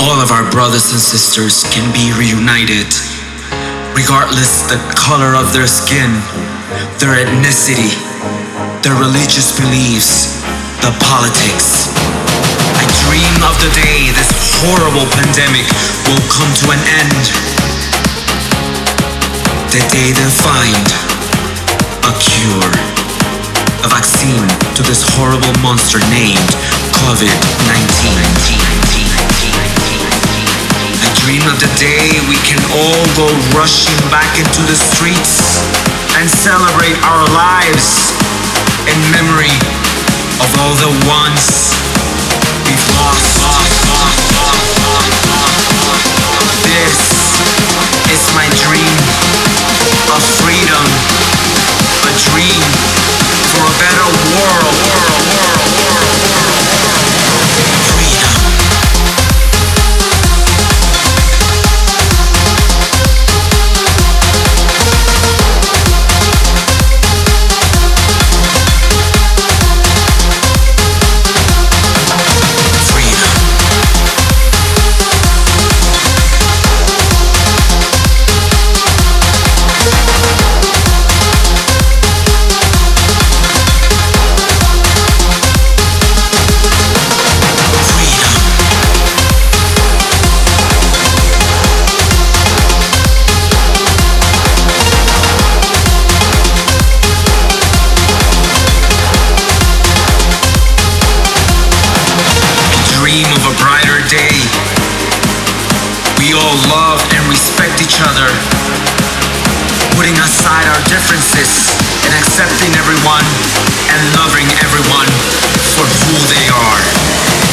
all of our brothers and sisters can be reunited, regardless the color of their skin, their ethnicity, their religious beliefs, the politics. I dream of the day this horrible pandemic will come to an end. the day they'll find a cure, a vaccine to this horrible monster named COVID 19 dream of the day we can all go rushing back into the streets and celebrate our lives in memory of all the ones we've lost. This is my dream of freedom, a dream for a better world. Oh they god!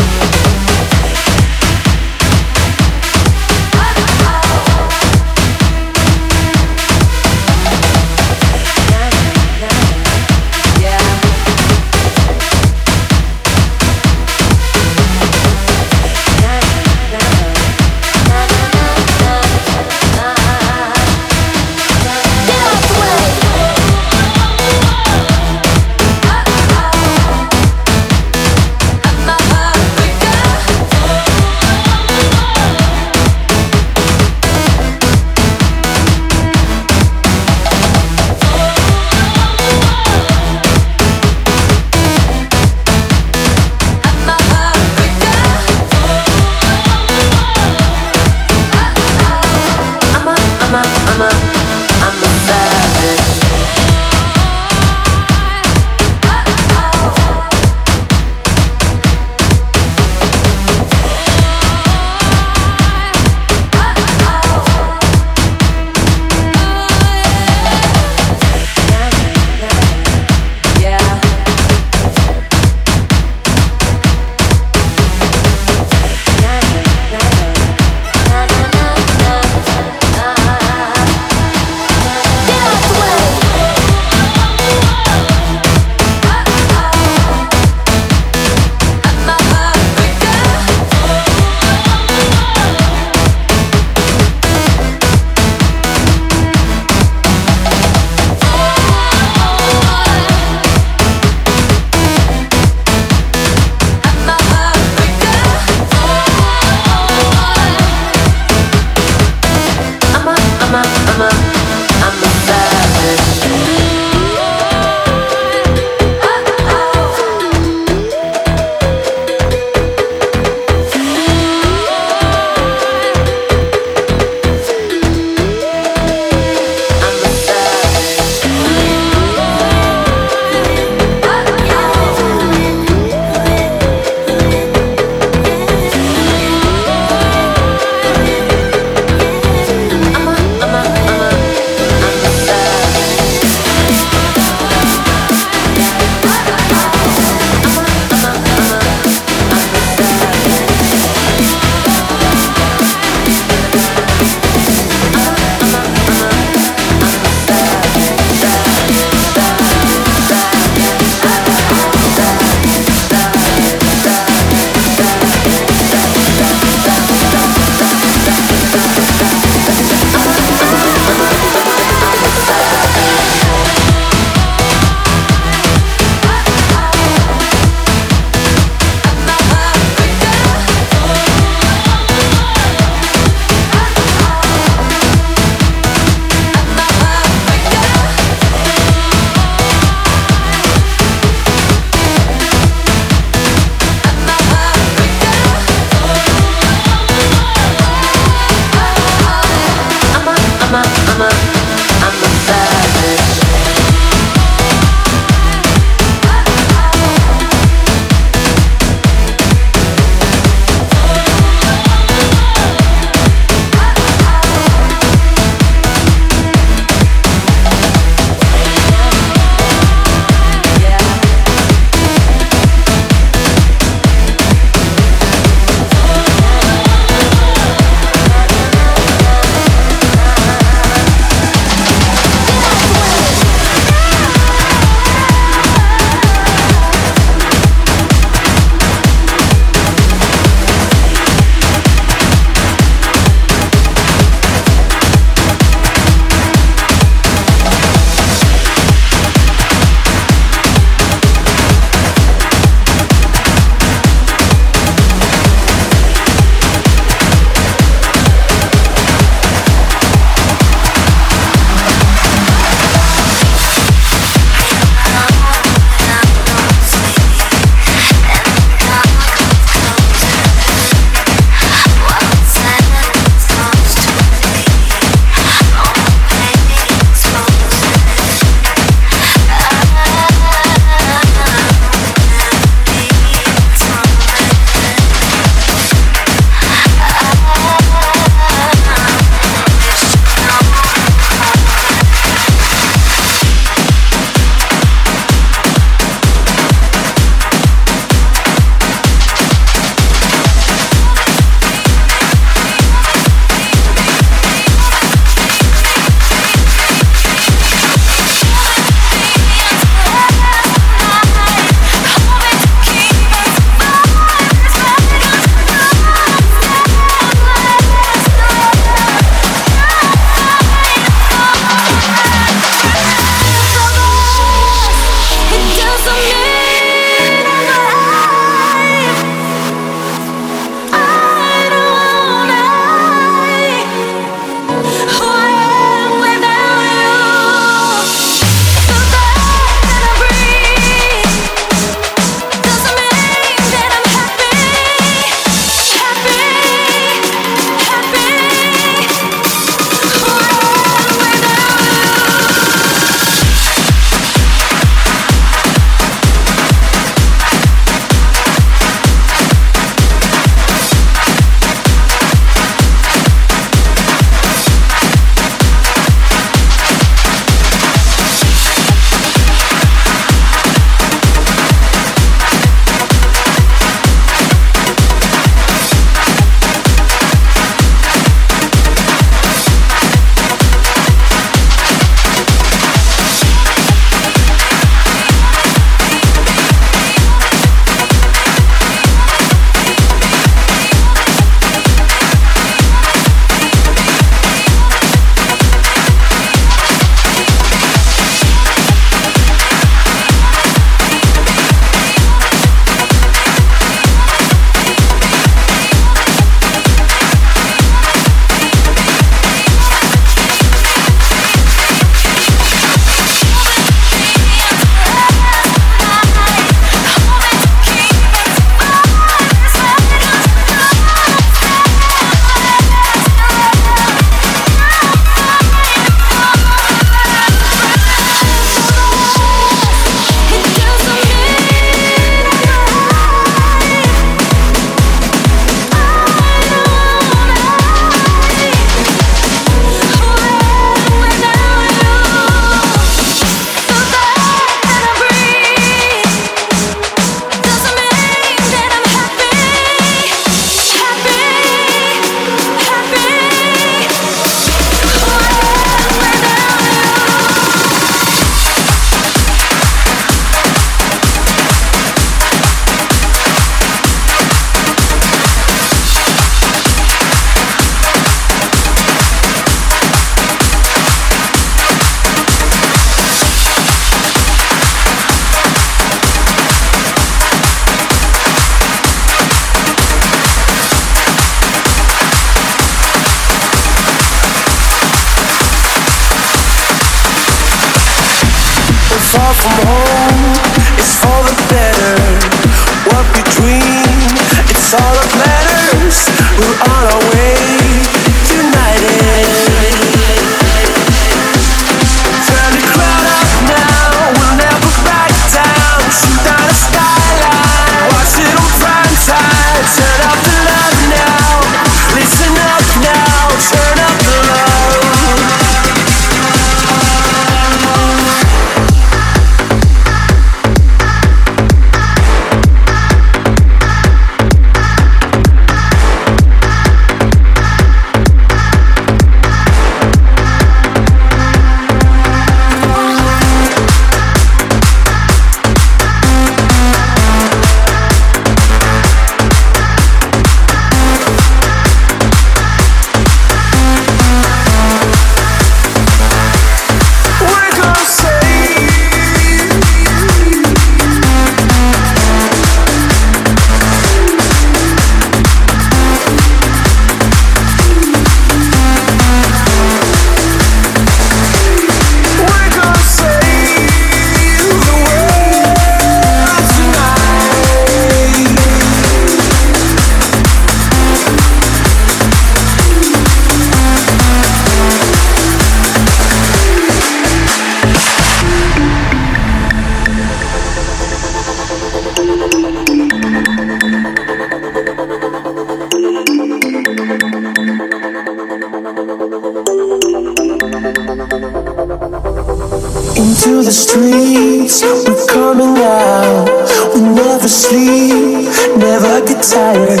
Into the streets, we're coming out. We never sleep, never get tired.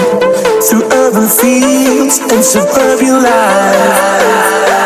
Through urban fields and suburban life.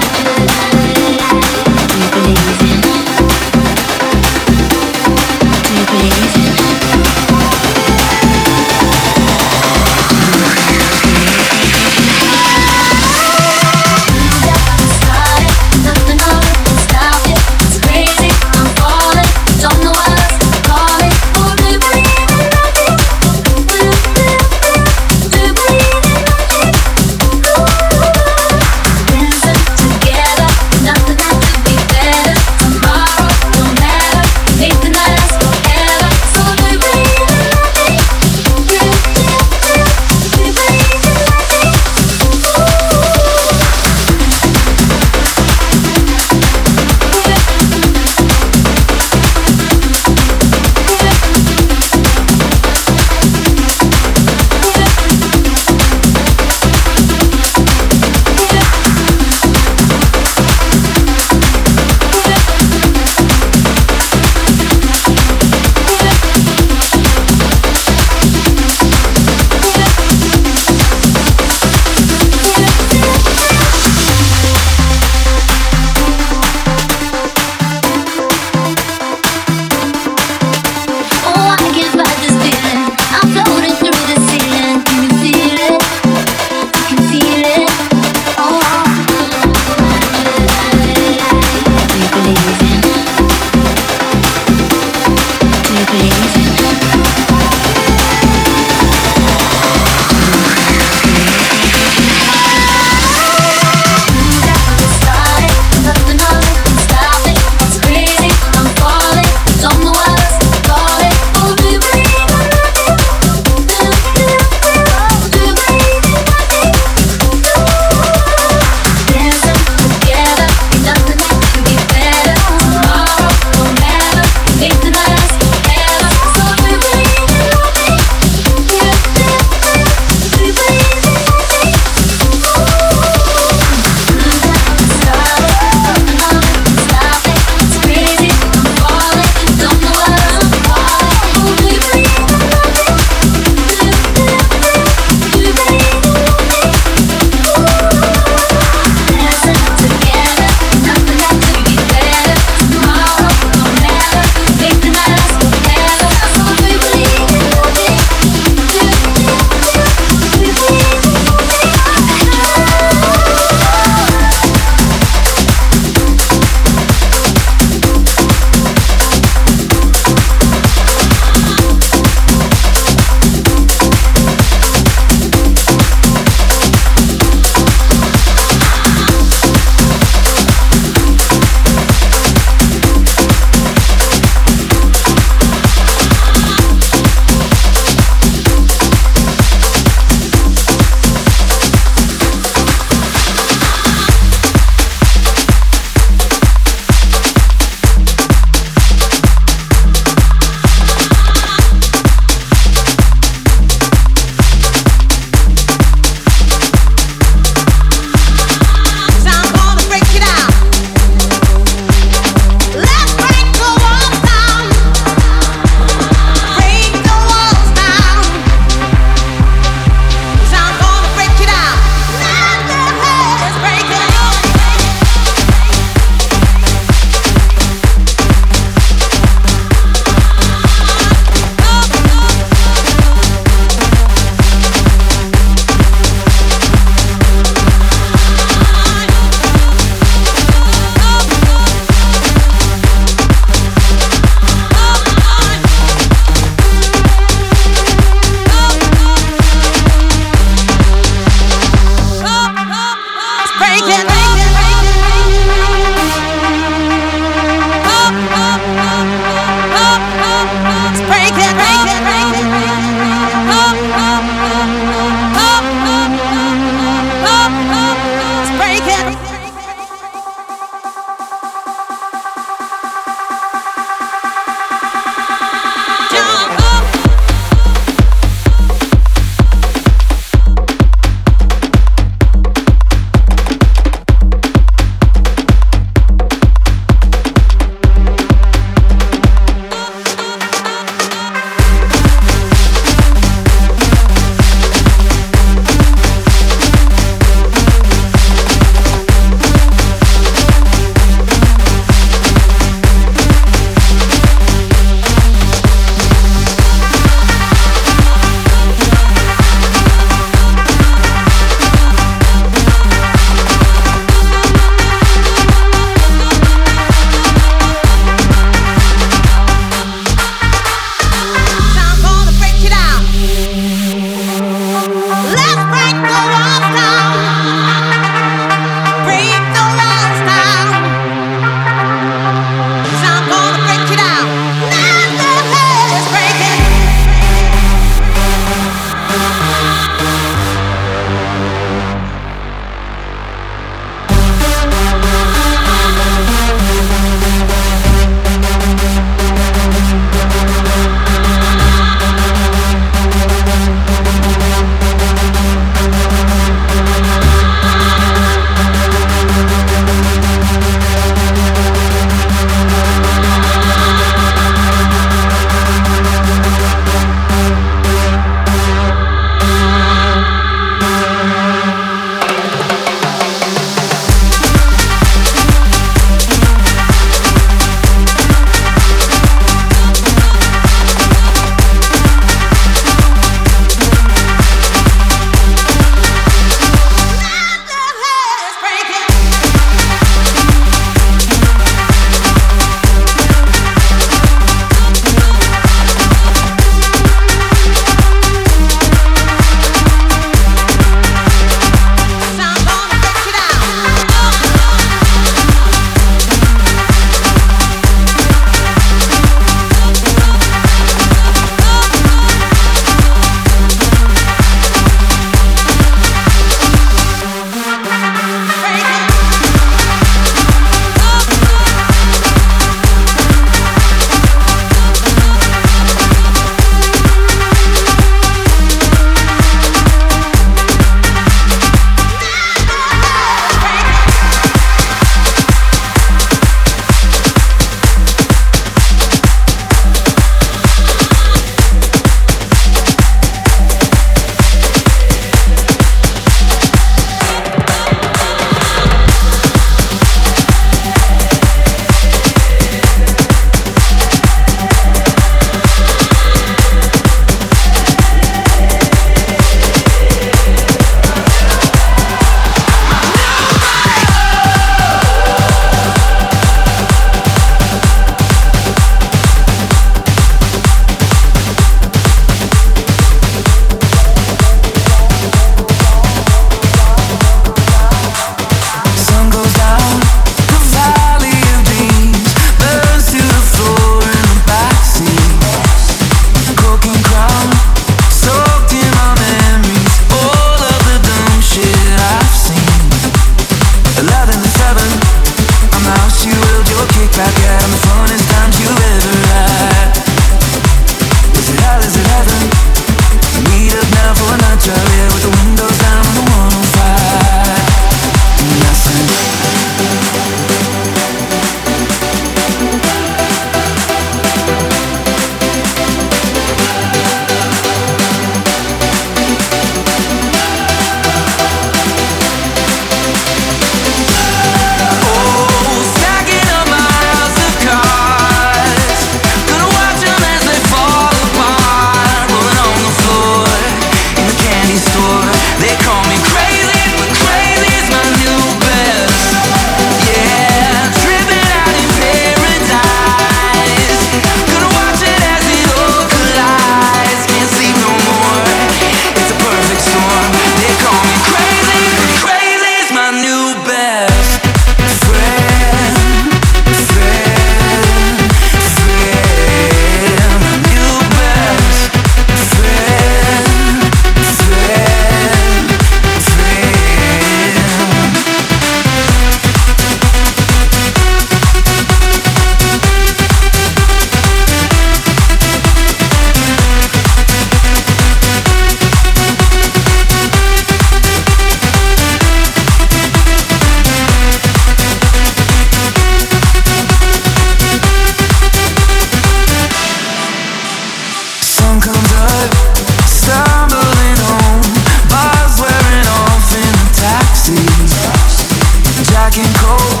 can go